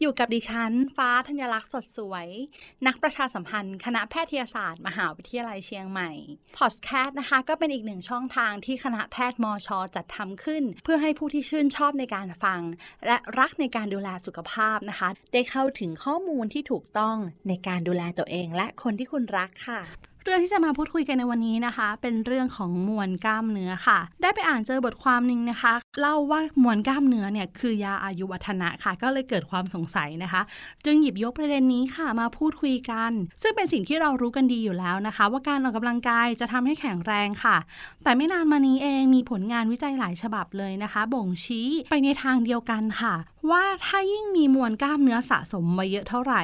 อยู่กับดิฉัน ฟ้าธัญลักษณ์สดสวย นักประชาสัมพันธ์ คณะแพทยศาสตร์ มหาวิทยาลัยเชียงใหม่ พอดแคสต์นะคะ ก็เป็นอีกหนึ่งช่องทางที่คณะแพทย์มอชอจัดทำขึ้น เพื่อให้ผู้ที่ชื่นชอบในการฟัง และรักในการดูแลสุขภาพนะคะ ได้เข้าถึงข้อมูลที่ถูกต้องในการดูแลตัวเอง และคนที่คุณรักค่ะเรื่องที่จะมาพูดคุยกันในวันนี้นะคะ เป็นเรื่องของมวลกล้ามเนื้อค่ะ ได้ไปอ่านเจอบทความหนึ่งนะคะ เล่าว่ามวลกล้ามเนื้อเนี่ยคือยาอายุวัฒนะค่ะ ก็เลยเกิดความสงสัยนะคะ จึงหยิบยกประเด็นนี้ค่ะมาพูดคุยกัน ซึ่งเป็นสิ่งที่เรารู้กันดีอยู่แล้วนะคะ ว่าการออกกำลังกายจะทำให้แข็งแรงค่ะ แต่ไม่นานมานี้เองมีผลงานวิจัยหลายฉบับเลยนะคะ บ่งชี้ไปในทางเดียวกันค่ะ ว่าถ้ายิ่งมีมวลกล้ามเนื้อสะสมไว้เยอะเท่าไหร่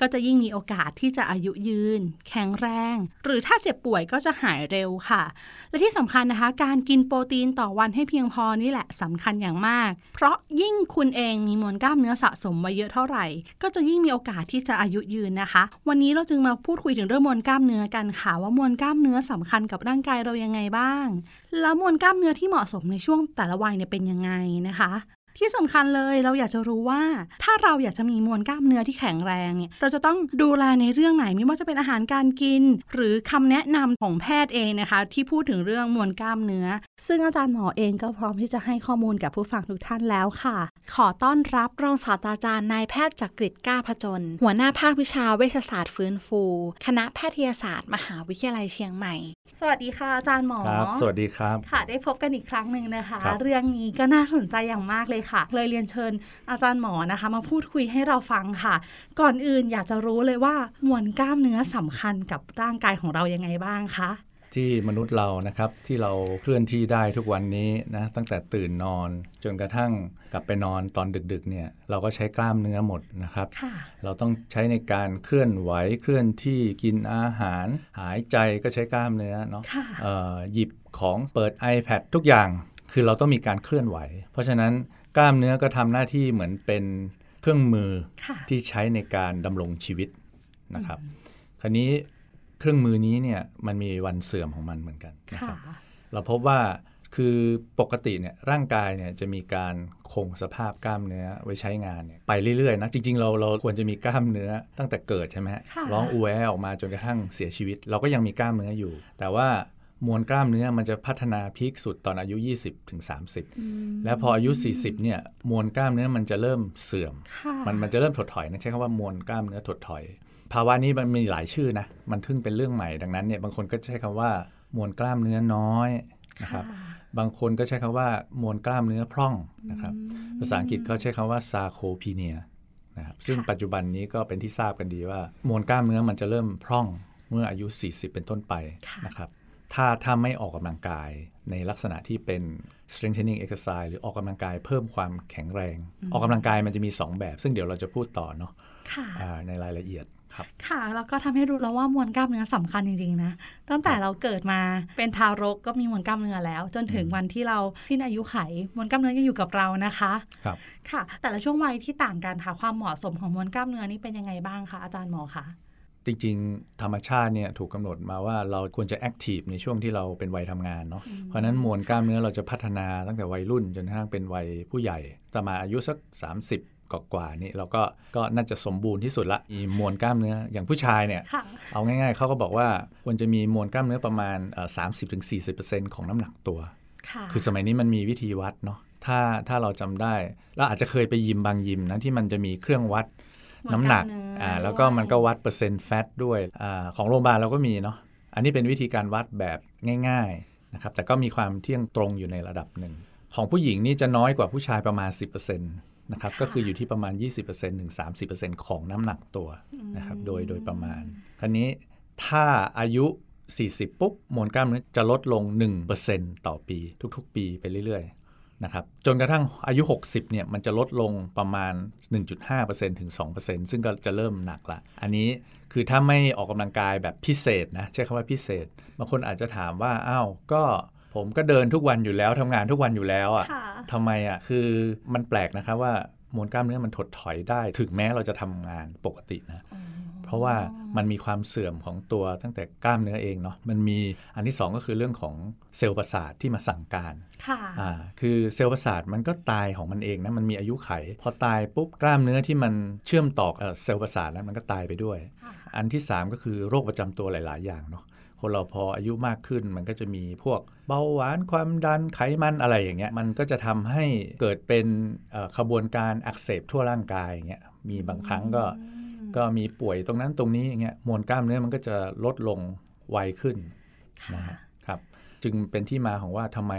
ก็จะยิ่งมีโอกาสที่จะอายุยืน แข็งแรง หรือถ้าเจ็บป่วยก็จะหายเร็วค่ะ และที่สำคัญนะคะ การกินโปรตีนต่อวันให้เพียงพอนี่แหละสำคัญอย่างมาก เพราะยิ่งคุณเองมีมวลกล้ามเนื้อสะสมไว้เยอะเท่าไหร่ ก็จะยิ่งมีโอกาสที่จะอายุยืนนะคะ วันนี้เราจึงมาพูดคุยถึงเรื่องมวลกล้ามเนื้อกันค่ะว่ามวลกล้ามเนื้อสำคัญกับร่างกายเรายังไงบ้าง แล้วมวลกล้ามเนื้อที่เหมาะสมในช่วงแต่ละวัยเนี่ยเป็นยังไงนะคะ ที่สำคัญเลยเราอยากจะรู้ว่าถ้าเราอยากจะมีมวลกล้ามเนื้อที่แข็งแรงเนี่ยเราจะต้องดูแลในเรื่องไหนไม่ว่าจะเป็นอาหารการกิน หรือคำแนะนำของแพทย์เองนะคะ ที่พูดถึงเรื่องมวลกล้ามเนื้อ ซึ่งอาจารย์หมอเองก็พร้อมที่จะให้ข้อมูลกับผู้ฟังทุกท่านแล้วค่ะ ขอต้อนรับรองศาสตราจารย์นายแพทย์จักริดก้าพจน หัวหน้าภาควิชาเวชศาสตร์ฟื้นฟู คณะแพทยศาสตร์ มหาวิทยาลัยเชียงใหม่ สวัสดีค่ะอาจารย์หมอครับสวัสดีครับค่ะได้พบกันอีกครั้งหนึ่งนะคะครับเรื่องนี้ก็น่าสนใจอย่างมากเลยค่ะ เลยเรียนเชิญอาจารย์หมอนะคะ มาพูดคุยให้เราฟังค่ะ ก่อนอื่นอยากจะรู้เลยว่ามวลกล้ามเนื้อสำคัญกับร่างกายของเรายังไงบ้างคะที่มนุษย์เรานะครับที่เราเคลื่อนที่ได้ทุกวันนี้นะตั้งแต่ตื่นนอน จนกระทั่งกลับไปนอนตอนดึกๆเนี่ยเราก็ใช้กล้ามเนื้อหมดนะครับค่ะเราต้องใช้ในการเคลื่อนไหวเคลื่อนที่กินอาหาร หายใจก็ใช้กล้ามเนื้อเนาะค่ะเอ่อหยิบของเปิด iPad ทุกอย่าง คือเราต้องมีการเคลื่อนไหว เพราะฉะนั้น กล้ามเนื้อก็ทำหน้าที่เหมือนเป็นเครื่องมือค่ะที่ใช้ในการดำรงชีวิตนะครับ คราวนี้เครื่องมือนี้เนี่ยมันมีวันเสื่อมของมันเหมือนกันนะคค่ะรับเราพบว่าคือปกติเนี่ยร่างกายเนี่ยจะมีการคงสภาพกล้ามเนื้อไว้ใช้งานเนี่ยไปเรื่อยๆนะจริง ๆ เราเราควรจะมีกล้ามเนื้อตั้งแต่เกิดใช่ไหมฮะค่ะร้องอูแวออกมาจนกระทั่งเสียชีวิต เราก็ยังมีกล้ามเนื้ออยู่ แต่ว่า มวลกล้ามเนื้อมันจะพัฒนาพีคสุดตอนอายุ20ถึง30 แล้วพออายุ 40เนี่ยมวลกล้ามเนื้อมันจะเริ่มเสื่อมค่ะมันมันจะเริ่มถดถอยนะใช้คำว่ามวลกล้ามเนื้อถดถอย ภาวะนี้มันมีหลายชื่อนะมันเพิ่งเป็นเรื่องใหม่ดังนั้นเนี่ยบางคนก็ใช้คำว่ามวลกล้ามเนื้อน้อยนะครับบางคนก็ใช้คำว่ามวลกล้ามเนื้อพร่องนะครับภาษาอังกฤษเขาใช้คำว่าซาโคพีเนียนะครับซึ่งปัจจุบันนี้ก็เป็นที่ทราบกันดีว่า มวลกล้ามเนื้อมันจะเริ่มพร่องเมื่ออายุ 40 เป็นต้นไปค่ะนะครับ ถ้าถ้าไม่ออกกำลังกายในลักษณะที่เป็น strengthening exercise หรือออกกำลังกายเพิ่มความแข็งแรง ออกกำลังกายมันจะมี 2 แบบ ซึ่งเดี๋ยวเราจะพูดต่อเนาะค่ะอ่าในรายละเอียดครับค่ะ แล้วก็ทำให้รู้แล้วว่ามวลกล้ามเนื้อสำคัญจริงๆนะ ตั้งแต่เราเกิดมาเป็นทารกก็มีมวลกล้ามเนื้อแล้ว จนถึงวันที่เราสิ้นอายุไขมวลกล้ามเนื้อยังอยู่กับเรานะคะครับค่ะ แต่ละช่วงวัยที่ต่างกันค่ะความเหมาะสมของมวลกล้ามเนื้อนี่เป็นยังไงบ้างคะอาจารย์หมอคะ จริงๆ ธรรมชาติเนี่ยถูกกำหนดมาว่าเราควรจะแอคทีฟในช่วงที่เราเป็นวัยทำงานเนาะเพราะฉะนั้นมวลกล้ามเนื้อเราจะพัฒนาตั้งแต่วัยรุ่นจนกระทั่งเป็นวัยผู้ใหญ่ประมาณอายุสัก 30กว่าๆนี่เราก็ก็น่าจะสมบูรณ์ที่สุดละมีมวลกล้ามเนื้ออย่างผู้ชายเนี่ยค่ะเอาง่ายๆเขาก็บอกว่าควรจะมีมวลกล้ามเนื้อประมาณสามสิบถึงสี่สิบเปอร์เซ็นต์ของน้ำหนักตัวค่ะคือสมัยนี้มันมีวิธีวัดเนาะถ้าถ้าเราจำได้เราอาจจะเคยไปยิมบางยิมนะที่มันจะมีเครื่องวัดมวล น้ำหนักกล้ามเนื้ออ่าแล้วก็มันก็ด้วยวัดเปอร์เซ็นต์แฟตด้วยอาของโรงพยาบาลเราก็มีเนาะอันนี้เป็นวิธีการวัดแบบง่ายๆนะครับแต่ก็มีความเที่ยงตรงอยู่ในระดับหนึ่ง ของผู้หญิงนี่จะน้อยกว่าผู้ชายประมาณ 10%โนะครับค่ะก็คืออยู่ที่ประมาณ 20%ถึง 30%ของน้ำหนักตัวนะครับโดยโดยประมาณ คราวนี้ถ้าอายุ 40 ปุ๊บมวลกล้ามเนื้อจะลดลง 1%ต่อปี ทุกๆ ปีไปเรื่อยๆ นะครับจนกระทั่งอายุ 60เนี่ยมันจะลดลงประมาณ 1.5%ถึง 2%ซึ่งก็จะเริ่มหนักละ อันนี้คือถ้าไม่ออกกำลังกายแบบพิเศษนะใช้คำว่าพิเศษบางคนอาจจะถามว่าอ้าวก็ผมก็เดินทุกวันอยู่แล้วทำงานทุกวันอยู่แล้วอะค่ะทำไมอะคือมันแปลกนะครับว่า มวลกล้ามเนื้อมันถดถอยได้ ถึงแม้เราจะทำงานปกตินะ เพราะว่ามันมีความเสื่อมของตัวตั้งแต่กล้ามเนื้อเองเนาะมันมีอันที่สองก็คือเรื่องของเซลล์ประสาทที่มาสั่งการค่ะอ่าคือเซลล์ประสาทมันก็ตายของมันเองนะมันมีอายุไข พอตายปุ๊บกล้ามเนื้อที่มันเชื่อมต่อกับเซลล์ประสาทนั้นมันก็ตายไปด้วย อันที่ 3 ก็คือโรคประจำตัวหลาย ๆ อย่างเนาะ คนเราพออายุมากขึ้น มันก็จะมีพวกเบาหวานความดันไขมันอะไรอย่างเงี้ยมันก็จะทำให้เกิดเป็นเอ่อขบวนการอักเสบทั่วร่างกายอย่างเงี้ยมีบางครั้งก็ก็มีป่วยตรงนั้นตรงนี้อย่างเงี้ยมวลกล้ามเนื้อมันก็จะลดลงไวขึ้นค่ะนะฮะครับจึงเป็นที่มาของว่าทำไม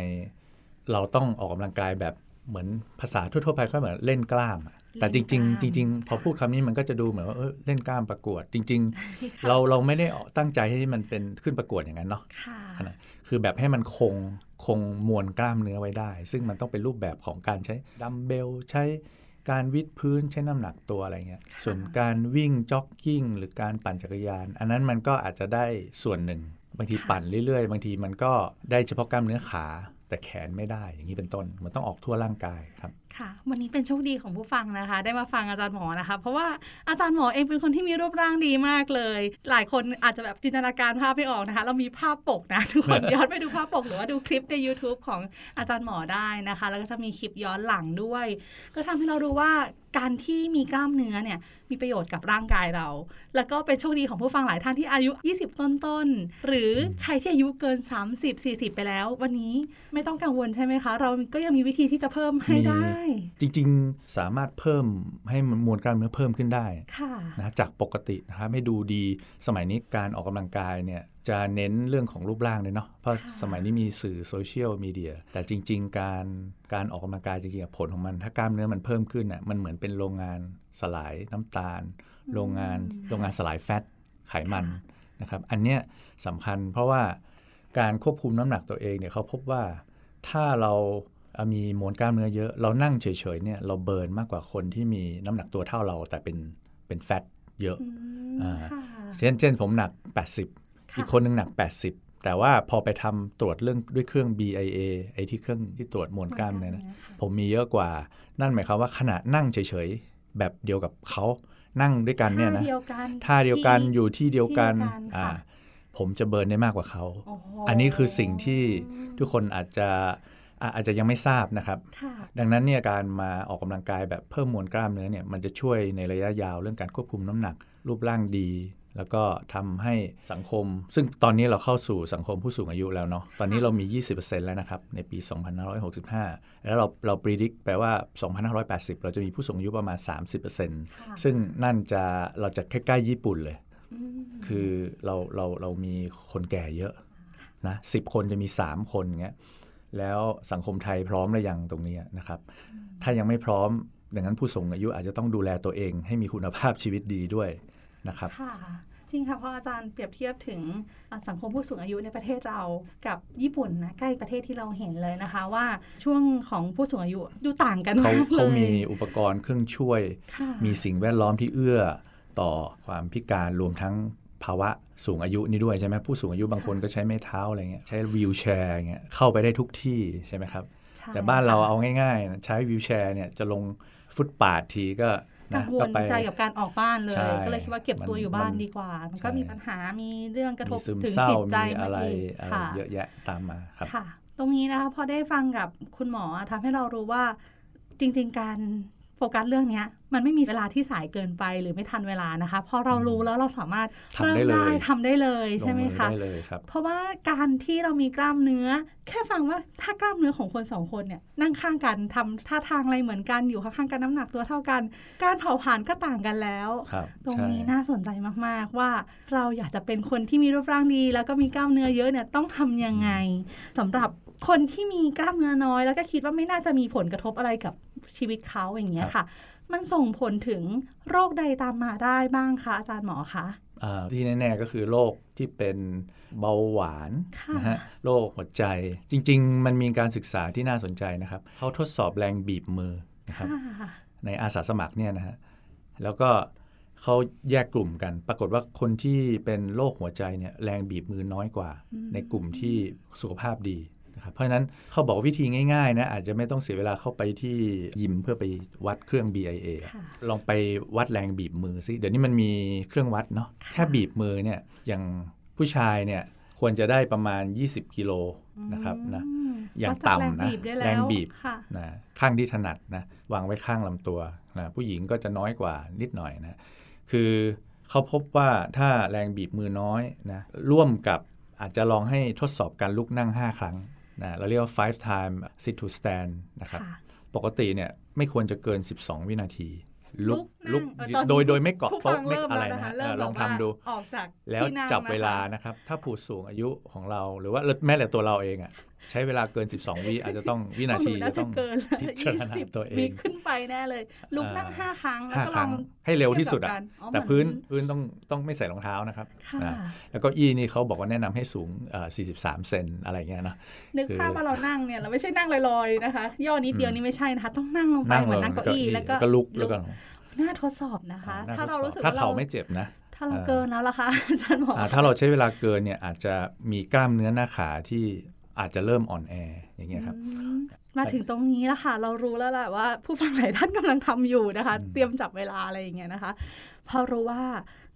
เราต้องออกกำลังกายแบบเหมือนภาษาทั่วๆไปก็เหมือนเล่นกล้ามอะ แต่จริง ๆ จริง ๆ พอพูดคำนี้มันก็จะดูเหมือนว่าเออเล่นกล้ามประกวด จริง ๆ เราเราไม่ได้ตั้งใจให้มันเป็นขึ้นประกวดอย่างนั้นเนาะค่ะขนาดคือแบบให้มันคงคงมวลกล้ามเนื้อไว้ได้ ซึ่งมันต้องเป็นรูปแบบของการใช้ดัมเบลใช้การวิดพื้นใช้น้ำหนักตัวอะไรเงี้ย ส่วนการวิ่งจ็อกกิ้งหรือการปั่นจักรยาน อันนั้นมันก็อาจจะได้ส่วนหนึ่ง บางทีปั่นเรื่อยๆ บางทีมันก็ได้เฉพาะกล้ามเนื้อขา แต่แขนไม่ได้อย่างนี้เป็นต้น มันต้องออกทั่วร่างกายครับค่ะ วันนี้เป็นโชคดีของผู้ฟังนะคะ ได้มาฟังอาจารย์หมอนะคะ เพราะว่าอาจารย์หมอเองเป็นคนที่มีรูปร่างดีมากเลย หลายคนอาจจะแบบจินตนาการภาพไม่ออกนะคะ เรามีภาพปกนะ ทุกคนย้อนไปดูภาพปกหรือว่าดูคลิปใน YouTube ของอาจารย์หมอได้นะคะ แล้วก็จะมีคลิปย้อนหลังด้วย ก็ทำให้เรารู้ว่า การที่มีกล้ามเนื้อเนี่ยมีประโยชน์กับร่างกายเรา แล้วก็เป็นโชคดีของผู้ฟังหลายท่านที่อายุ 20 ต้นๆ หรือใครที่อายุเกิน 30 40 ไปแล้ว วันนี้ไม่ต้องกังวลใช่ไหมคะ เราก็ยังมีวิธีที่จะเพิ่มให้มีได้ จริงๆสามารถเพิ่มให้มวลกล้ามเนื้อเพิ่มขึ้นได้ค่ะนะจากปกตินะครับให้ดูดีสมัยนี้การออกกำลังกายเนี่ย จะเน้นเรื่องของรูปร่างเลยเนาะ เพราะค่ะสมัยนี้มีสื่อโซเชียลมีเดีย แต่จริง ๆ การการออกกำลังกายจริงๆอะผลของมัน ถ้ากล้ามเนื้อมันเพิ่มขึ้นอะ มันเหมือนเป็นโรงงานสลายน้ำตาล โรงงานโรงงานสลายแฟตไขมันนะครับ อันเนี้ยสำคัญเพราะว่าการควบคุมน้ำหนักตัวเองเนี่ยเขาพบว่าถ้าเราเอ่อมีมวลกล้ามเนื้อเยอะ เรานั่งเฉยๆเนี่ยเราเบิร์นมากกว่าคนที่มีน้ำหนักตัวเท่าเราแต่เป็นเป็นแฟตเยอะอืมอ่าค่ะเช่นเช่นผมหนัก 80ค่ะ อีกคนหนึงหนัก 80 แต่ว่าพอไปทำตรวจเรื่องด้วยเครื่อง BIA ไอ้ที่เครื่องที่ตรวจมวลกล้ามเนื้อนะผมมีเยอะกว่านั่นหมายความว่าขณะนั่งเฉยๆ แบบเดียวกับเขานั่งด้วยกันเนี่ยนะท่าเดียวกันท่าเดียวกันที่อยู่ที่เดียวกันที่เดียวกันอ่าค่ะผมจะเบิร์นได้มากกว่าเขาโอ้โหอันนี้คือสิ่งที่ทุกคนอาจจะอะอาจจะยังไม่ทราบนะครับค่ะดังนั้นเนี่ยการมาออกกำลังกายแบบเพิ่มมวลกล้ามเนื้อเนี่ยมันจะช่วยในระยะยาวเรื่องการควบคุมน้ำหนัก รูปร่างดี แล้วก็ทำให้สังคม ซึ่งตอนนี้เราเข้าสู่สังคมผู้สูงอายุแล้วเนาะตอนนี้เรามี 20%แล้วนะครับ ในปี 2565 แล้วเราเราปรีดิกแปลว่า 2580 เราจะมีผู้สูงอายุประมาณ 30%ซึ่งนั่นจะเราจะใกล้ๆญี่ปุ่นเลย คือเราเราเรามีคนแก่เยอะนะสิบคนจะมี 3 คนอย่างเงี้ยแล้วสังคมไทยพร้อมหรือยังตรงเนี้ยนะครับ ถ้ายังไม่พร้อมดังนั้นผู้สูงอายุอาจจะต้องดูแลตัวเองให้มีคุณภาพชีวิตดีด้วย นะครับค่ะจริงค่ะเพราะอาจารย์เปรียบเทียบถึงอะสังคมผู้สูงอายุในประเทศเรากับญี่ปุ่นนะใกล้ประเทศที่เราเห็นเลยนะคะ ว่าช่วงของผู้สูงอายุดูต่างกันเขามากเลยเขามีอุปกรณ์เครื่องช่วยค่ะมีสิ่งแวดล้อมที่เอื้อต่อความพิการรวมทั้งภาวะสูงอายุนี่ด้วยใช่ไหมผู้สูงอายุบางคนก็ใช้ไม้เท้าอะไรเงี้ยใช้วีลแชร์เงี้ยเข้าไปได้ทุกที่ใช่ไหมครับใช่แต่บ้านเราค่ะเอาง่ายๆนะใช้วีลแชร์เนี่ยจะลงฟุตปาดทีก็ กันะงวก็ลไปใจกับการออกบ้านเลยใช่ก็เลยคิดว่าเก็บตัวมันอยู่บ้านมันดีกว่า มันก็ใช่มีปัญหามีเรื่องกระทมีบซึมถึงเศร้าจิตใจมีอะไรมาอีกอะไรค่ะเยอะแยะตามมาครับค่ะตรงนี้นะคะพอได้ฟังกับคุณหมอทำให้เรารู้ว่าจริง ๆ การโฟกัสเรื่องเนี้ย มันไม่มีเวลาที่สายเกินไปหรือไม่ทันเวลานะคะพอเรารู้แล้วเราสามารถทำได้เริ่มเลยทำได้เลยลใช่งไหมมือคะได้เลยครับเพราะว่าการที่เรามีกล้ามเนื้อ แค่ฟังว่าถ้ากล้ามเนื้อของคนสองคนเนี่ยนั่งข้างกันทำท่าทางอะไรเหมือนกันอยู่ข้างๆกันน้ำหนักตัวเท่ากัน การเผาผลาญก็ต่างกันแล้วครับตรงใช่นี้น่าสนใจมากๆว่าเราอยากจะเป็นคนที่มีรูปร่างดี แล้วก็มีกล้ามเนื้อเยอะเนี่ยต้องทำยังไงสำหรับคนที่มีกล้ามเนื้อน้อย แล้วก็คิดว่าไม่น่าจะมีผลกระทบอะไรกับชีวิตเขาอย่างเงี้ยค่ะ มันส่งผลถึงโรคใดตามมาได้บ้างคะอาจารย์หมอคะอ่าที่แน่ ๆ ก็คือโรคที่เป็นเบาหวานค่ะนะฮะโรคหัวใจ จริง ๆ มันมีการศึกษาที่น่าสนใจนะครับเขาทดสอบแรงบีบมือนะครับค่ะในอาสาสมัครเนี่ยนะฮะแล้วก็เขาแยกกลุ่มกัน ปรากฏว่าคนที่เป็นโรคหัวใจเนี่ยแรงบีบมือน้อยกว่า ในกลุ่มที่สุขภาพดี นะครับเพราะฉะนั้นเขาบอกวิธีง่ายๆนะอาจจะไม่ต้องเสียเวลาเข้าไปที่ยิมเพื่อไปวัดเครื่อง BIA ค่ะลองไปวัดแรงบีบมือซิเดี๋ยวนี้มันมีเครื่องวัดเนาะแค่บีบมือเนี่ยอย่างผู้ชายเนี่ยควรจะได้ประมาณ 20 กิโลนะครับนะอืมอย่างวัดจากต่ำนะแรงบีบได้แล้วแรงบีบค่ะนะข้างที่ถนัดนะวางไว้ข้างลำตัวนะผู้หญิงก็จะน้อยกว่านิดหน่อยนะคือเขาพบว่าถ้าแรงบีบมือน้อยนะร่วมกับอาจจะลองให้ทดสอบการลุกนั่ง 5 ครั้ง นะเราเรียกว่า five time sit to stand นะครับค่ะปกติเนี่ยไม่ควรจะเกิน 12 วินาที ลุกลุลุกกนั่งเออตอนโดยโดยไม่เกาะผู้ฟัโต๊ะงไม่เริ่มอะไรแล้วนะนะคะเอเริ่อมลองแบบทำดูออกจากแล้วที่นั่งจับนะคะเวลานะครับ ถ้าผู้สูงอายุของเราหรือว่าแม้แต่ตัวเราเองอะ่ะ ใช้เวลาเกิน 12 วิอาจจะต้องวินาทีหน่าจะจะต้องเกินพิจารณายี่สิบตัวเอมีงขึ้นไปแน่เลย ลุกนั่งอ่าห้าครั้งแล้วห้าก็คลอรั้งงให้เร็วที่สุดทียบอะกับกันอ๋อแต่เหมือพื้นพื้นต้องต้องไม่ใส่รองเท้านะครับค่ะนะแล้วก็อี้นี่เขาบอกว่าแนะนำให้สูงเอ่อ43 เซนอะไรเงี้ยเนาะนึกคือภาพว่าเรานั่งเนี่ยเราไม่ใช่นั่งลอยๆนะคะ ย่อนิดเดียวนี่ไม่ใช่นะคะ ต้องนั่งลงไปนั่งเหมืลอนงนั่งเก้าอี้แล้วก็ก็ลุกแล้วก็น่าทดสอบนะคะน่ถ้าเราทดสอบรู้สึกถ้าว่าเขาไม่เจ็บนะถ้าเราเออเกินแล้วล่ะคะอาจารย์หมออ่าถ้าเราใช้เวลาเกินเนี่ยอาจจะมีกล้ามเนื้อหน้าขาที่ อาจจะเริ่มอ่อนแออย่างเงี้ยครับอืมมาถึงตรงนี้แล้วค่ะเรารู้แล้วแหละว่า ผู้ฟังหลายท่านกำลังทำอยู่นะคะอืมเตรียมจับเวลาอะไรอย่างเงี้ยนะคะ พอรู้ว่า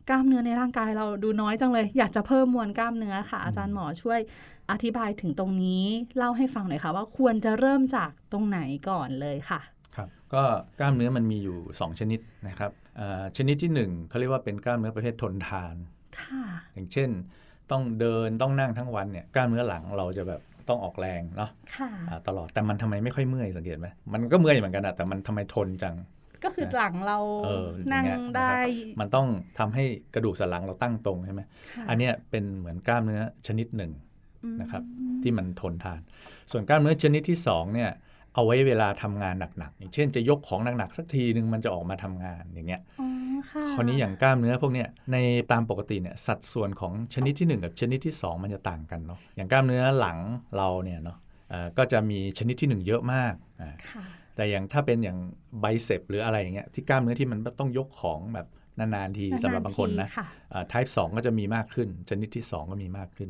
กล้ามเนื้อในร่างกายเราดูน้อยจังเลย อยากจะเพิ่มมวลกล้ามเนื้อค่ะ อาจารย์หมอช่วยอธิบายถึงตรงนี้เล่าให้ฟังหน่อยค่ะ ว่าควรจะเริ่มจากตรงไหนก่อนเลยค่ะครับก็กล้ามเนื้อมันมีอยู่ 2 ชนิดนะครับอ่าชนิดที่1เขาเรียกว่าเป็นกล้ามเนื้อประเภททนทานค่ะอย่างเช่น ต้องเดินต้องนั่งทั้งวันเนี่ยกล้ามเนื้อหลังเราจะแบบต้องออกแรงเนาะค่ะอ่าตลอดแต่มันทำไมไม่ค่อยเมื่อยสังเกตไหมมันก็เมื่อยเหมือนกันอะแต่มันทำไมทนจัง ก็คือหลังเราเอออย่างนั่งเงี้ยนะครับได้ มันต้องทำให้กระดูกสันหลังเราตั้งตรงใช่ไหมค่ะอันเนี้ยเป็นเหมือนกล้ามเนื้อชนิดหนึ่งอืมนะครับ ที่มันทนทาน ส่วนกล้ามเนื้อชนิดที่2เนี่ยเอาไว้เวลาทำงานหนักๆอย่างเช่นจะยกของหนักๆสักทีนึงมันจะออกมาทำงานอย่างเงี้ยอ๋อ ค่ะคราวนี้อย่างกล้ามเนื้อพวกเนี้ยในตามปกติเนี่ยสัดส่วนของชนิดที่ 1 กับชนิดที่ 2 มันจะต่างกันเนาะอย่างกล้ามเนื้อหลังเราเนี่ยเนาะเอ่อก็จะมีชนิดที่ 1 เยอะมากอ่าค่ะแต่อย่างถ้าเป็นอย่างไบเซปหรืออะไรอย่างเงี้ยที่กล้ามเนื้อที่มันต้องยกของแบบนานๆทีสำหรับบางคนนะค่ะอ่า type 2 ก็จะมีมากขึ้น ชนิดที่ 2 ก็มีมากขึ้น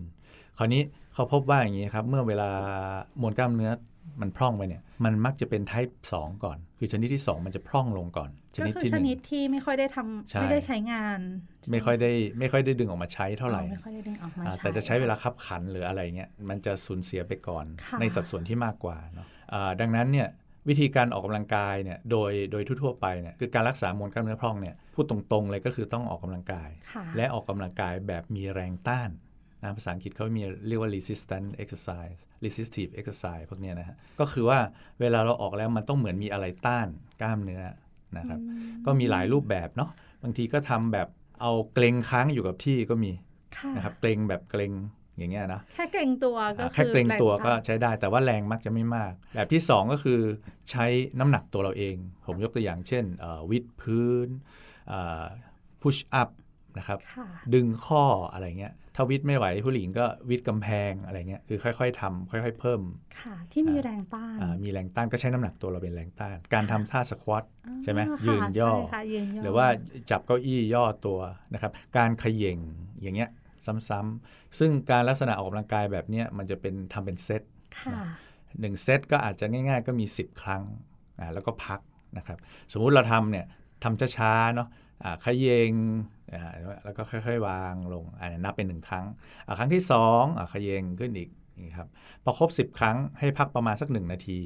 คราวนี้เขาพบว่าอย่างนี้ครับ เมื่อเวลามวลกล้ามเนื้อ มันพร่องไปเนี่ยมันมักจะเป็น type 2 ก่อน คือชนิดที่ 2 มันจะพร่องลงก่อนชก็นิดคือที่ชหนึ่งนิดที่ไม่ค่อยได้ทำใช่ไม่ได้ใช้งาน ไม่ค่อยได้ไม่ค่อยได้ดึงออกมาใช้เท่าไหร่อ๋อไม่ค่อยได้ดึงออกมาอ่าใช้แต่จะใช้เวลาคับขันหรืออะไรเงี้ยมันจะสูญเสียไปก่อนค่ะในสัดส่วนที่มากกว่าเนาะอ่าดังนั้นเนี่ยวิธีการออกกำลังกายเนี่ยโดยโดยทั่วๆไปเนี่ยคือการรักษามวลกล้ามเนื้อพร่องเนี่ยพูดตรงๆเลยก็คือต้องออกกำลังกายค่ะและออกกำลังกายแบบมีแรงต้าน นะภาษาอังกฤษเขามีเรียกว่า resistant exercise resistive exercise พวกเนี้ยนะฮะ ก็คือว่าเวลาเราออกแล้วมันต้องเหมือนมีอะไรต้านกล้ามเนื้อนะครับอืมก็มีหลายรูปแบบเนาะ บางทีก็ทำแบบเอาเกรงค้างอยู่กับที่ก็มีค่ะนะครับ เกรงแบบเกรงอย่างเงี้ยนะแค่เกรงตัวก็อ่าคือแค่เกรงตัวก็แรงต้านใช้ได้ แต่ว่าแรงมักจะไม่มาก แบบที่ 2 ก็คือใช้น้ำหนักตัวเราเอง ผมยกตัวอย่างเช่นเอ่อวิดพื้นพุชอัพนะครับค่ะดึงข้ออะไรเงี้ย ถ้าวิดไม่ไหวผู้หญิงก็วิดกำแพงอะไรเงี้ยคือค่อย ๆทำค่อย ๆ เพิ่มค่ะ ที่มีแรงต้านอ่ามีแรงต้านก็ใช้น้ำหนักตัวเราเป็นแรงต้าน การทำท่าสควอตอ่าใช่ไหมค่ะยืนย่อใช่ค่ะยืนย่อ หรือว่าจับเก้าอี้ย่อตัวนะครับ การเขย่งอย่างเงี้ยซ้ำๆซึ่งการลักษณะออกกำลังกายแบบเนี้ยมันจะเป็นทำเป็นเซตค่ะหนึ่งเซตก็อาจจะง่าย ๆ ก็มี 10 ครั้งอ่าแล้วก็พักนะครับ สมมุติเราทำเนี่ยทำช้าๆเนาะอ่าเขยงอ่า แล้วก็ค่อยๆ วางลงอ่านับเป็นหนึ่งครั้งอ่าครั้งที่2อ่าเขยงขึ้นอีกนี่ครับพอครบ 10 ครั้งให้พักประมาณสัก1นาที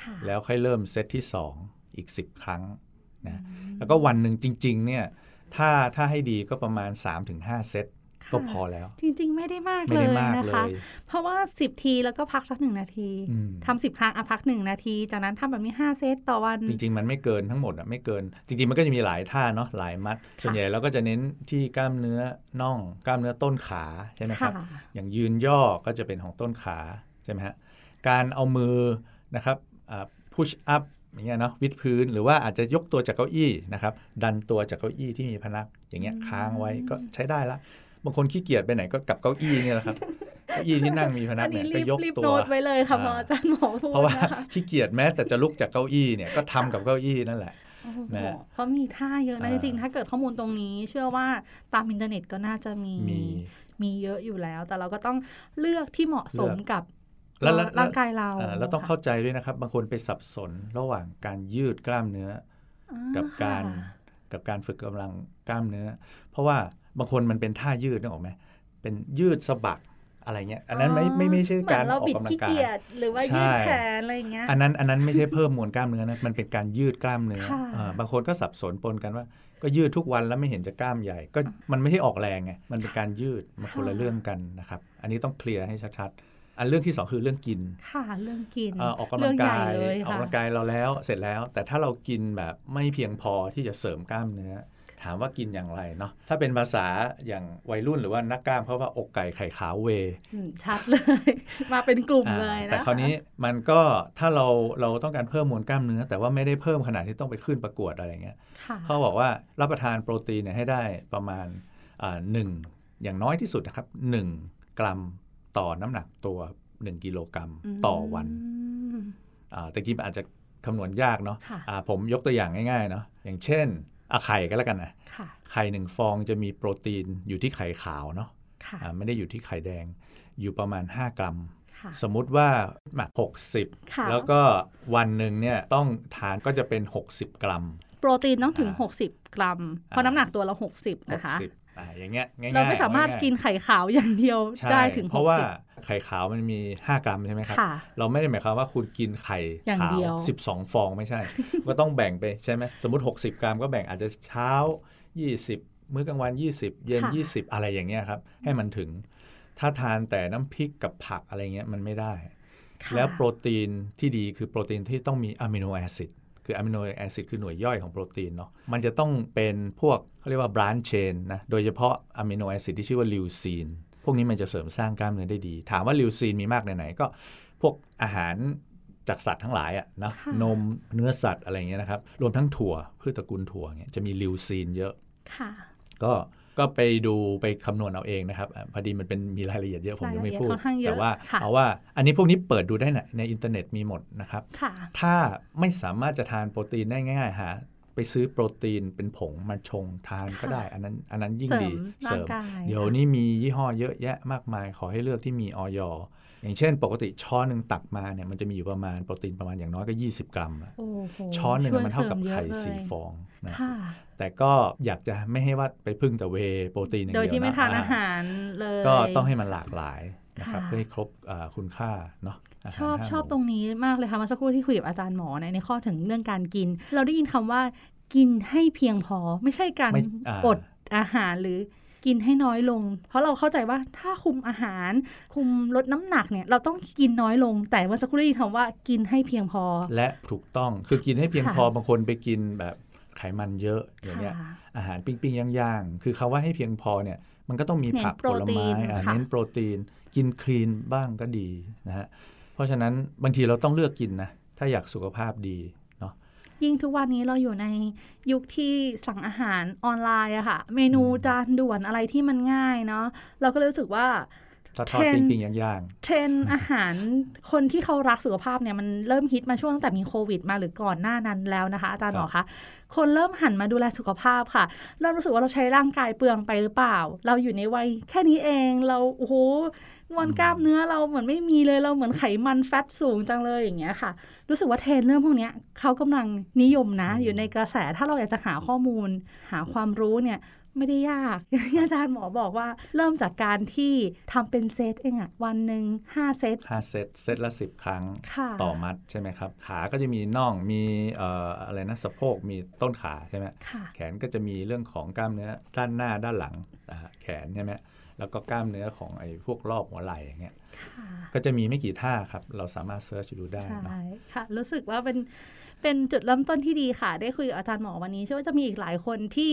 ค่ะแล้วค่อยเริ่มเซตที่ 2 อีก 10 ครั้งนะแล้วก็วันหนึ่งจริง ๆ เนี่ยถ้าถ้าให้ดีก็ประมาณ 3-5 เซต ก็พอแล้ว จริง ๆ ไม่ได้มากไม่เลได้ยมากนะเลคะยเพราะว่า 10 ทีแล้วก็พักสักหนึ่งนาทีอืมทำสิบครั้งอะพักหนึ่งนาที จากนั้นทำแบบนี้ 5 เซตต่อวัน จริง ๆ มันไม่เกินทั้งหมดอะไม่เกิน จริง ๆ มันก็จะมีหลายท่าเนาะหลายมัด ส่วนใหญ่เราก็จะเน้นที่กล้ามเนื้อน่อง กล้ามเนื้อต้นขาใช่ไหมครับค่ะอย่างยืนย่อก็จะเป็นของต้นขาใช่ไหมฮะการเอามือนะครับพุชอัพอย่างเงี้ยเนาะวิดพื้นหรือว่าอาจจะยกตัวจากเก้าอี้นะครับ ดันตัวจากเก้าอี้ที่มีพนัก อย่างเงี้ยค้างไว้ก็ใช้ได้ละ บางคนขี้เกียจไปไหนก็กับเก้าอี้เนี่ยแหละครับเก้าอี้ที่นั่งมีพนัอักนเนี่นี้ยก็รีบยกรีบตัวโน้ตไว้เลยค่ะพออาจารย์หมอพูดเพราะว่านะคะขี้เกียจแม้แต่จะลุกจากเก้าอี้เนี่ยก็ทำกับเก้าอี้นั่นแหละโอ้โหนะเพราะมีท่าเยอะนะอ่าจริงๆถ้าเกิดข้อมูลตรงนี้ เชื่อว่าตามอินเทอร์เน็ตก็น่าจะมีมีมีเยอะอยู่แล้ว แต่เราก็ต้องเลือกที่เหมาะสมเลือกกับแล้วแล้วร่างกายเราอ่แล้วต้องค่ะเข้าใจด้วยนะครับ บางคนไปสับสนระหว่างการยืดกล้ามเนื้ออ่กับการค่ะกับการฝึกกำลังกล้ามเนื้อ เพราะว่า บางคนมันเป็นท่ายืดนึกออกไหมเป็นยืดสะบักอะไรเงี้ยอันนั้นไม่ไม่ไม่ใช่การเหมือนเราออกบิดกำลัขี้งกายเกียจหรือว่าใช่ยืดแขนอะไรอย่างเงี้ยอันนั้นอันนั้นไม่ใช่เพิ่มมวลกล้ามเนื้อนะมันเป็นการยืดกล้ามเนื้อค่ะอ่าบางคนก็สับสนปนกันว่า ก็ยืดทุกวันแล้วไม่เห็นจะกล้ามใหญ่ ก็มันไม่ใช่ออกแรงไงมันเป็นการยืดมันคนละเรื่องกันนะครับอันนี้ต้องเคลียร์ให้ชัดๆอันเรื่องที่สองคือเรื่องกินค่ะเรื่องกินเอ่อออกกำเรื่ลัองใหญ่กายเลยออกค่ะกำลังกายเราแล้วเสร็จแล้ว แต่ถ้าเรากินแบบไม่เพียงพอที่จะเสริมกล้ามเนื้อ ถามว่ากินอย่างไรเนาะถ้าเป็นภาษาอย่างวัยรุ่นหรือว่านักกล้ามเขาว่าอกไก่ไข่ขาวเวย์อืมชัดเลย มาเป็นกลุ่มอ่าเลยนะแต่คราวนี้มันก็ถ้าเราเราต้องการเพิ่มมวลกล้ามเนื้อ แต่ว่าไม่ได้เพิ่มขนาดที่ต้องไปขึ้นประกวดอะไรเงี้ยค่ะเขาบอกว่ารับประทานโปรตีนเนี่ยให้ได้ประมาณอ่าหนึ่งอย่างน้อยที่สุดนะครับหนึ่งกรัมต่อน้ำหนักตัว1กิโลกรัมต่อวันมอ่าแต่กี้มันอาจจะคำนวณยากเนาะค่ะอ่าผมยกตัวอย่างง่ายๆเนาะอย่างเช่น อาไข่ก็แล้วกันนะค่ะไข่หนึ่งฟองจะมีโปรตีนอยู่ที่ไข่ขาวเนาะค่ะอ่าไม่ได้อยู่ที่ไข่แดง อยู่ประมาณ 5 กรัมค่ะสมมุติว่าหมักค่ะ60 แล้วก็วันหนึ่งเนี่ยต้องทานก็จะเป็น 60 กรัม โปรตีนต้องถึงอ่า60 กรัม เพราะอ่าน้ำหนักตัวเรา 60 นะคะ60 อ่าอย่างเงี้ยง่ายๆเราไม่สามารถง่ยๆกินไข่ขาวอย่างเดียวใช่ได้ถึงเพราะว่า60ไข่ขาวมันมี 5 กรัมใช่ไหมครับค่ะเราไม่ได้หมายความว่าคุณกินไข่อย่างขาวเดียว12ฟองไม่ใช่ ก็ต้องแบ่งไปใช่ไหมสมมติ 60 กรัมก็แบ่งอาจจะเช้า 20 มื้อกลางวัน 20 เย็น 20 อะไรอย่างเงี้ยครับให้มันถึง ถ้าทานแต่น้ำพริกกับผักอะไรเงี้ยมันไม่ได้ค่ะแล้วโปรตีนที่ดีคือโปรตีนที่ต้องมี amino acid คือ amino acid คือหน่วยย่อยของโปรตีนเนาะมันจะต้องเป็นพวก เขาเรียกว่า branched chain นะโดยเฉพาะ amino acid ที่ชื่อว่าลิวซีนพวกนี้มันจะเสริมสร้างกล้ามเนื้อได้ดี ถามว่าลิวซีนมีมากไหนๆก็พวกอาหารจากสัตว์ทั้งหลายอะนะค่ะนมเนื้อสัตว์อะไรเงี้ยนะครับ รวมทั้งถั่วพืชตระกูลถั่วเงี้ยจะมีลิวซีนเยอะค่ะก็ก็ไปดูไปคำนวณเอาเองนะครับอะพอดีมันเป็นมีรายละเอียดเยอะผมยังไม่พูดรายละเอียดค่อนข้างเยอะแต่ว่าค่ะเอาว่าอันนี้พวกนี้เปิดดูได้นะในอินเทอร์เน็ตมีหมดนะครับค่ะถ้าไม่สามารถจะทานโปรตีนได้ง่ายๆหาไป ซื้อโปรตีนเป็นผงมาชงทานก็ค่ะได้ อันนั้นอันนั้นยิ่งเสริดีมร่างกายเดี๋ยวค่ะนี้มียี่ห้อเยอะแยะมากมาย ขอให้เลือกที่มีออยอย่างเช่น ปกติช้อนหนึ่งตักมาเนี่ยมันจะมีอยู่ประมาณโปรตีนประมาณอย่างน้อยก็ 20 กรัมอะโอ้โหช้อนหนึ่งช่วยมันเท่ากับสริไข่ยอะสี่เลยฟองนะค่ะแต่ก็อยากจะไม่ให้ว่าไปพึ่งแต่เวย์โปรตีนอย่างโดเดียยวที่ไม่นะทานอ่อาหารเลยก็ต้องให้มันหลากหลาย นะครับค่ะเพื่อให้ครบอ่าคุณค่าเนาะาหารชอบห้าชอบหมู่ตรงนี้มากเลยค่ะเมื่อสักครู่ที่คุยกับอาจารย์หมอในในข้อถึงเรื่องการกิน เราได้ยินคำว่ากินให้เพียงพอไม่ใช่การไม่อ่าอดอาหารหรือกินให้น้อยลง เพราะเราเข้าใจว่าถ้าคุมอาหาร คุมลดน้ำหนักเนี่ย เราต้องกินน้อยลง แต่เมื่อสักครู่ได้ยินคำว่ากินให้เพียงพอ และถูกต้องคือกินให้เพียงค่ะพอบางคนไปกินแบบไขมันเยอะอย่างเงี้ยค่ะอาหารปิ้งปิ้งๆย่างๆ คือคาว่าให้เพียงพอเนี่ย มันก็ต้องมีเน้นผักโปรผลตีไม้นอ่าค่ะเน้นโปรตีน กินคลีนบ้างก็ดีนะฮะเพราะฉะนั้นบางทีเราต้องเลือกกินนะถ้าอยากสุขภาพดีเนาะยิ่งทุกวันนี้เราอยู่ในยุคที่สั่งอาหารออนไลน์อะค่ะ เมนูจานด่วนอะไรที่มันง่ายเนาะเราก็เลยรู้สึกว่าถ้าทอดเทรนด์ปิ้งปิ้งๆย่างเทรนด์อาหารคนที่เขารักสุขภาพเนี่ยมันเริ่มฮิตมาช่วงตั้งแต่มีโควิดมาหรือก่อนหน้านั้นแล้วนะคะ อาจารย์หมอคะคนเริ่มหันมาดูแลสุขภาพค่ะ เริ่มรู้สึกว่าเราใช้ร่างกายเปลืองไปหรือเปล่า เราอยู่ในวัยแค่นี้เองเราโอ้โห มวลกล้ามเนื้อเราเหมือนไม่มีเลยเราเหมือนไขมันแฟตสูงจังเลยอย่างเงี้ยค่ะ รู้สึกว่าเทรนด์เรื่องพวกเนี้ยเขากำลังนิยมนะอืมอยู่ในกระแสถ้าเราอยากจะหาข้อมูล หาความรู้เนี่ยไม่ได้ยากอย่างที่อาจารย์หมอบอกว่าเริ่มจากการที่ทำเป็นเซตเองอะวันหนึ่งห้าเซตๆห้าเซตเซตละสิบครั้งค่ะต่อมัดใช่ไหมครับ ขาก็จะมีน่องมีเอ่ออะไรนะสะโพกมีต้นขาใช่ไหมค่ะแขนก็จะมีเรื่องของกล้ามเนื้อด้านหน้าด้านหลังอ่าแขนใช่ไหม แล้วก็กล้ามเนื้อของไอ้พวกรอบหัวไหล่อย่างเงี้ยค่ะก็จะมีไม่กี่ท่าครับ เราสามารถเซิร์ชดูได้ใช่เนอะค่ะ รู้สึกว่าเป็นเป็นจุดเริ่มต้นที่ดีค่ะ ได้คุยกับอาจารย์หมอวันนี้เชื่อว่าจะมีอีกหลายคนที่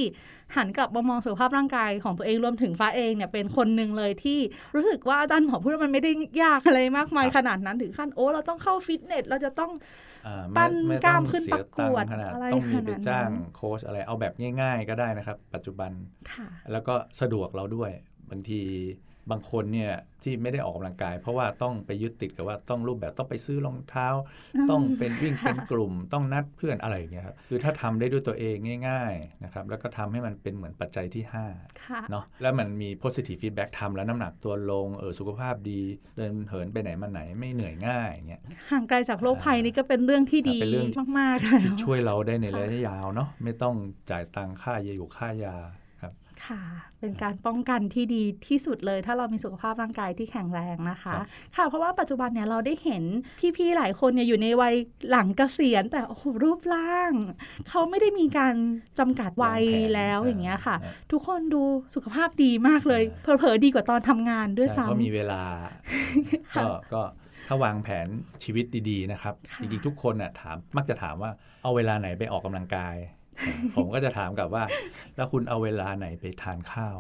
หันกลับมามองสุขภาพร่างกายของตัวเองรวมถึงฟ้าเองเนี่ยเป็นคนหนึ่งเลยที่รู้สึกว่าอาจารย์หมอพูดว่ามันไม่ได้ยากอะไรมากมายครับขนาดนั้นถึงขั้นโอ้เราต้องเข้าฟิตเนสเราจะต้องอ่าปั้นไไกล้ามขึ้นเสียประกวดตังค์ขนาดอะไรต้องมีขนาดไปนั้นจ้างโค้ชอะไรเอาแบบง่าย ๆ ก็ได้นะครับ ปัจจุบันค่ะแล้วก็สะดวกเราด้วย บางทีบางคนเนี่ยที่ไม่ได้ออกกำลังกาย เพราะว่าต้องไปยึดติดกับว่าต้องรูปแบบต้องไปซื้อรองเท้า ต้องเป็นวิ่งเป็นกลุ่ม ต้องนัดเพื่อนอะไรอย่างเงี้ยครับคือถ้าทำได้ด้วยตัวเองง่ายๆนะครับแล้วก็ทำให้มันเป็นเหมือนปัจจัยที่ค่ะ5เนาะแล้วมันมี positive feedback ทำแล้วน้ำหนักตัวลงเออสุขภาพดีเดินเหินไปไหนมาไหนไม่เหนื่อยง่ายอย่างเงี้ยห่างไกลจากโรคภัยนี่ก็เป็นเรื่องที่ดีเป็นเรื่องมากๆค่ะที่ช่วยเราได้ในระยะยาวเนาะไม่ต้องจ่ายตังค่ายาอยู่ค่ายา ครับค่ะ เป็นการป้องกันที่ดีที่สุดเลย ถ้าเรามีสุขภาพร่างกายที่แข็งแรงนะคะครับค่ะ เพราะว่าปัจจุบันเนี่ยเราได้เห็นพี่ๆหลายคนเนี่ยอยู่ในวัยหลังเกษียณแต่โอ้โหรูปร่าง เขาไม่ได้มีการจำกัดวัยวางแผนแล้วเออออย่างเงี้ยค่ะเออทุกคนดูสุขภาพดีมากเลยเออเผลอๆดีกว่าตอนทำงานด้วยใช่ซ้ำเพราะมีเวลาค่ะก็ก็ถ้าวางแผนชีวิตดี ๆ นะครับค่ะจริง ๆ ทุกคนน่ะถามมักจะถามว่าเอาเวลาไหนไปออกกำลังกาย ผมก็จะถามกลับว่า แล้วคุณเอาเวลาไหนไปทานข้าว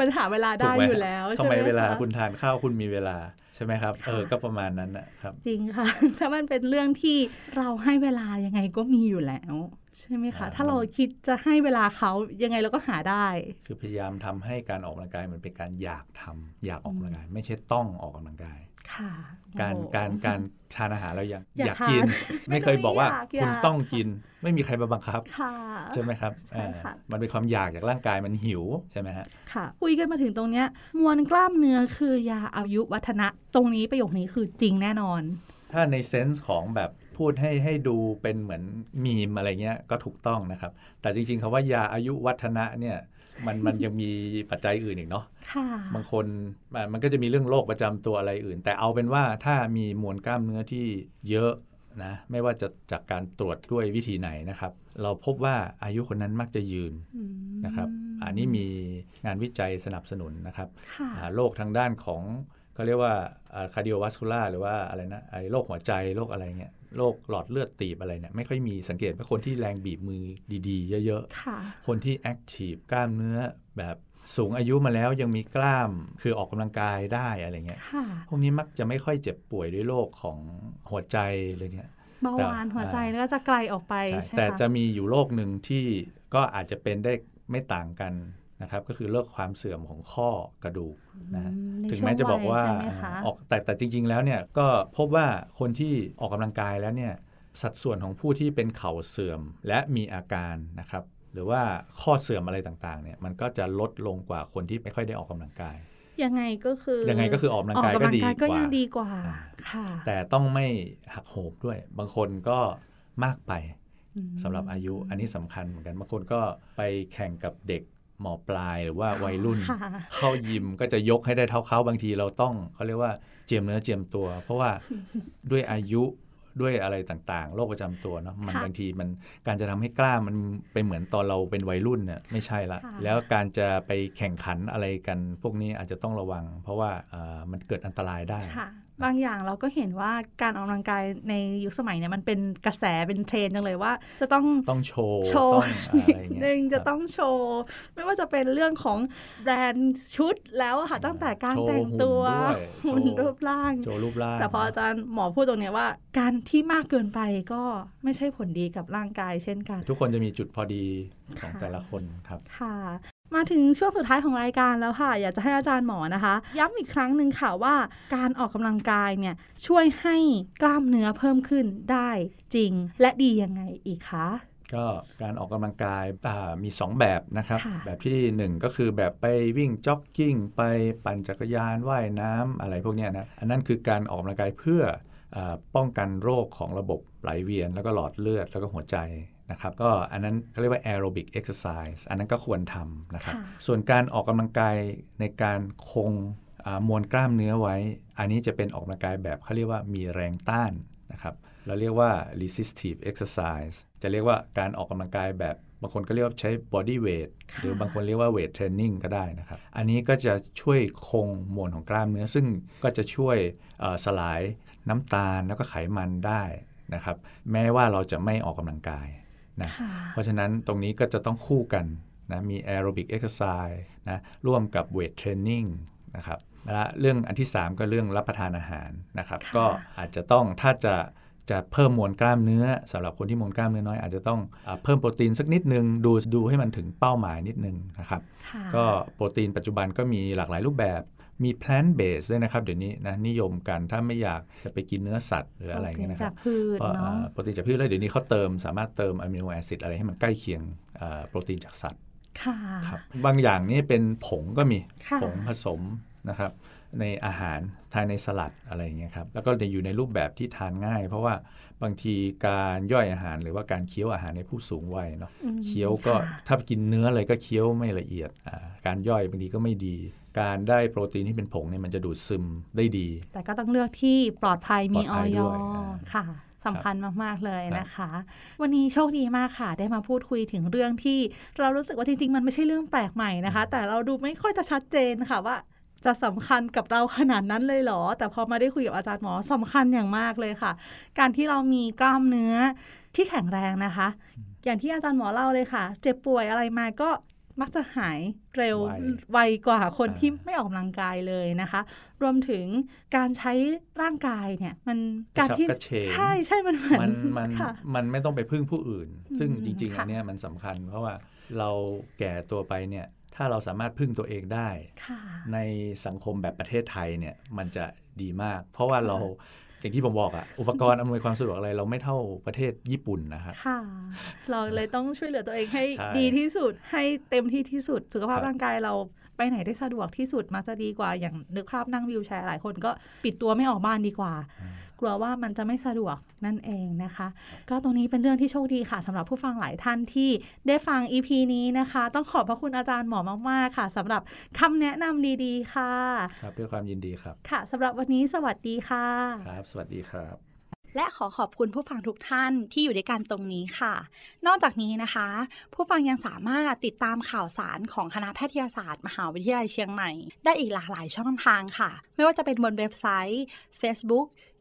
มันหาเวลาได้ถูกหอยู่แล้วทำใช่ไหไมมเวลาคะคุณทานข้าวคุณมีเวลาใช่ไหมครับค่ะเออ ก็ประมาณนั้นนะครับ จริงค่ะ ถ้ามันเป็นเรื่องที่เราให้เวลายังไงก็มีอยู่แล้ว ใช่ไหมคะอ่าถ้าเราคิดจะให้เวลาเขายังไงเราก็หาได้ คือพยายามทำให้การออกกำลังกายมันเป็นการอยากทำอยากออกกำลังกาย ไม่ใช่ต้องออกกำลังกายค่ะการโอ้การการทานอาหารเราอยากอยากอยากกินทานไม่เคยบอกว่าไม่ได้อยากคุณอยากต้องกิน ไม่มีใครมาบังคับค่ะใช่ไหมครับใช่ค่ะเออมันเป็นความอยากจากร่างกายมันหิวใช่ไหมฮะค่ะคุยกันมาถึงตรงเนี้ยมวลกล้ามเนื้อคือยาอายุวัฒนะ ตรงนี้ประโยคนี้คือจริงแน่นอน ถ้าในเซนส์ของแบบพูดให้ให้ดูเป็นเหมือนมีมอะไรเงี้ยก็ถูกต้องนะครับ แต่จริงๆคำว่ายาอายุวัฒนะเนี่ยมันมันยังมีปัจจัยอื่นอีกเนาะค่ะบางคนมันมันก็จะมีเรื่องโรคประจำตัวอะไรอื่น แต่เอาเป็นว่าถ้ามีมวลกล้ามเนื้อที่เยอะนะไม่ว่าจะจากการตรวจด้วยวิธีไหนนะครับ เราพบว่าอายุคนนั้นมักจะยืนอืมนะครับ อันนี้มีงานวิจัยสนับสนุนนะครับค่ะอ่าโรคทางด้านของ เขาเรียกว่าcardiovascular หรือว่าอะไรนะไอ้โรคหัวใจโรคอะไรเงี้ยโรคหลอดเลือดตีบอะไรเนี่ยไม่ค่อยมีสังเกตว่าคนที่แรงบีบมือดีๆ เยอะค่ะๆคนที่ active กล้ามเนื้อแบบสูงอายุมาแล้วยังมีกล้ามคือออกกำลังกายได้อะไรเงี้ยค่ะพวกนี้มักจะไม่ค่อยเจ็บป่วยด้วยโรคของหัวใจอะไรเงี้ยเบาหวานหัวใจแล้วก็จะไกลออกไปใช่ใช่ไหมแต่คะจะมีอยู่โรคหนึ่งที่ก็อาจจะเป็นได้ไม่ต่างกัน นะครับก็คือโรคความเสื่อมของข้อกระดูกนะฮะอืในถึงช่วแม้จะบอกว่าใช่ไหมคะออกแต่แต่จริง ๆ แล้วเนี่ยก็พบว่าคนที่ออกกำลังกายแล้วเนี่ยสัดส่วนของผู้ที่เป็นเข่าเสื่อมและมีอาการนะครับหรือว่าข้อเสื่อมอะไรต่างๆเนี่ยมันก็จะลดลงกว่าคนที่ไม่ค่อยได้ออกกำลังกายยังไงก็คือยังไงก็คือออกกำลังกายก็ดีออกก็กว่ายังดีกว่าอ่าค่ะ แต่ต้องไม่หักโหมด้วย บางคนก็มากไปอืมสำหรับอายุอันนี้สำคัญเหมือนกันบางคนก็ไปแข่งกับเด็ก หมอปลายหรือว่าวัยรุ่นค่ะเข้ายิมก็จะยกให้ได้เท่าเขาบางทีเราต้องเขาเรียกว่าเจียมเนื้อเจียมตัว เพราะว่าด้วยอายุ ด้วยอะไรต่างๆ โรคประจำตัวเนาะมันค่ะบางทีมันการจะทำให้กล้ามมันเป็นเหมือนตอนเราเป็นวัยรุ่นเนี่ยไม่ใช่ละค่ะแล้วการจะไปแข่งขันอะไรกัน พวกนี้อาจจะต้องระวัง เพราะว่าเอ่อมันเกิดอันตรายได้ค่ะบางอย่างเราก็เห็นว่าการออกกำลังกายในยุคสมัยเนี่ยมันเป็นกระแสเป็นเทรนด์จังเลยว่า จะต้องต้องโชว์โชว์ต้องอะไรอย่างเงี้ยหนึ่งจะครับต้องโชว์ ไม่ว่าจะเป็นเรื่องของแบรนด์ชุดแล้วอะค่ะตั้งแต่การโชว์แต่งตัวหุ่นด้วยหุ่นรูปร่างโชว์รูปร่างแต่พออาจารย์หมอพูดตรงเนี้ยว่า การที่มากเกินไปก็ไม่ใช่ผลดีกับร่างกายเช่นกัน ทุกคนจะมีจุดพอดีของค่ะแต่ละคนครับค่ะมาถึงช่วงสุดท้ายของรายการแล้วค่ะ อยากจะให้อาจารย์หมอนะคะ ย้ำอีกครั้งหนึ่งค่ะว่าการออกกำลังกายเนี่ยช่วยให้กล้ามเนื้อเพิ่มขึ้นได้จริงและดียังไงอีกคะก็การออกกำลังกายอ่ามี 2 แบบนะครับค่ะแบบที่ 1 ก็คือแบบไปวิ่งจ็อกกิ้ง ไปปั่นจักรยานว่ายน้ำอะไรพวกเนี้ยนะ อันนั้นคือการออกกำลังกายเพื่ออา ป้องกันโรคของระบบไหลเวียน แล้วก็หลอดเลือดแล้วก็หัวใจนะครับก็อันนั้นเขาเรียกว่า aerobic exercise อันนั้นก็ควรทำนะครับค่ะส่วนการออกกำลังกายในการคงอ่ามวลกล้ามเนื้อไว้ อันนี้จะเป็นออกกำลังกายแบบเขาเรียกว่ามีแรงต้านนะครับเราเรียกว่า resistive exercise จะเรียกว่าการออกกำลังกายแบบบางคนก็เรียกว่าใช้ body weight ค่ะหรือบางคนเรียกว่า weight training ก็ได้นะครับ อันนี้ก็จะช่วยคงมวลของกล้ามเนื้อ ซึ่งก็จะช่วยเอ่อสลาย น้ำตาลแล้วก็ไขมันได้นะครับ แม้ว่าเราจะไม่ออกกำลังกายนะค่ะเพราะฉะนั้นตรงนี้ก็จะต้องคู่กันนะมี aerobic exercise นะร่วมกับ weight training นะครับและเรื่องอันที่ 3 ก็เรื่องรับประทานอาหารนะครับค่ะก็อาจจะต้องถ้าจะจะเพิ่มมวลกล้ามเนื้อสำหรับคนที่มวลกล้ามเนื้อน้อยอาจจะต้องอาเพิ่มโปรตีนสักนิดนึง ดูดูให้มันถึงเป้าหมายนิดนึงนะครับค่ะก็โปรตีนปัจจุบันก็มีหลากหลายรูปแบบ มี plant based ด้วยนะครับ เดี๋ยวนี้นะนิยมกันถ้าไม่อยากจะไปกินเนื้อสัตว์หรืออะไรเงี้ยนะคจารักบพืชเพราะเนาะอ่าโปรตีนจากพืชแล้วเดี๋ยวนี้เขาเติมสามารถเติม amino acid อะไรให้มันใกล้เคียงอ่าโปรตีนจากสัตว์ค่ะครับบางอย่างนี่เป็นผงก็มีค่ะผงผสมนะครับ ในอาหารทานในสลัดอะไรอย่างเงี้ยครับแล้วก็จะอยู่ในรูปแบบที่ทานง่าย เพราะว่าบางทีการย่อยอาหารหรือว่าการเคี้ยวอาหารในผู้สูงวัยเนาะอืมเคี้ยวก็ค่ะถ้ากินเนื้อเลยก็เคี้ยวไม่ละเอียดอ่าการย่อยบางทีก็ไม่ดี การได้โปรตีนที่เป็นผงเนี่ยมันจะดูดซึมได้ดี แต่ก็ต้องเลือกที่ปลอดภัยมีปลออดภัอยด้วยอ่าค่ะสำคัญมาก ๆ เลยครับนะคะ วันนี้โชคดีมากค่ะ ได้มาพูดคุยถึงเรื่องที่เรารู้สึกว่าจริง ๆ มันไม่ใช่เรื่องแปลกใหม่นะคะ แต่เราดูไม่ค่อยจะชัดเจนค่ะว่าจะสำคัญกับเราขนาดนั้นเลยเหรอ แต่พอมาได้คุยกับอาจารย์หมอสำคัญอย่างมากเลยค่ะ การที่เรามีกล้ามเนื้อที่แข็งแรงนะคะ อย่างที่อาจารย์หมอเล่าเลยค่ะ เจ็บป่วยอะไรมาก็ มักจะหายเร็วไวไวกว่าคนอ่าที่ไม่ออกกำลังกายเลยนะคะ รวมถึงการใช้ร่างกายเนี่ยมันการที่กระฉับกระเฉงใช่ใช่มันเหมือนมันมันค่ะมันไม่ต้องไปพึ่งผู้อื่น ซึ่งอืมจริงๆค่ะอันเนี้ยมันสำคัญ เพราะว่าเราแก่ตัวไปเนี่ยถ้าเราสามารถพึ่งตัวเองได้ค่ะในสังคมแบบประเทศไทยเนี่ยมันจะดีมาก เพราะว่าเรา อย่างที่ผมบอกอะอุปกรณ์อำนวยความสะดวกอะไรเราไม่เท่าประเทศญี่ปุ่นนะครับค่ะ เราเลยต้องช่วยเหลือตัวเองให้ใช่ดีที่สุดให้เต็มที่ที่สุด สุขภาพครับร่างกายเราไปไหนได้สะดวกที่สุดมักจะดีกว่าอย่างนึกภาพนั่งวิวแชร์หลายคนก็ปิดตัวไม่ออกบ้านดีกว่า กลัวว่ามันจะไม่สะดวกนั่นเองนะคะ ก็ตรงนี้เป็นเรื่องที่โชคดีค่ะสำหรับผู้ฟังหลายท่านที่ได้ฟัง EP นี้นะคะ ต้องขอบพระคุณอาจารย์หมอมากๆค่ะสำหรับคำแนะนำดีๆ ค่ะ ครับด้วยความยินดีครับ ค่ะสำหรับวันนี้สวัสดีค่ะ ครับ สวัสดีครับและขอขอบคุณผู้ฟังทุกท่านที่อยู่ด้วยกันตรงนี้ค่ะ นอกจากนี้นะคะ ผู้ฟังยังสามารถติดตามข่าวสารของคณะแพทยศาสตร์ มหาวิทยาลัยเชียงใหม่ ได้อีกหลากหลายช่องทางค่ะ ไม่ว่าจะเป็นบนเว็บไซต์ Facebook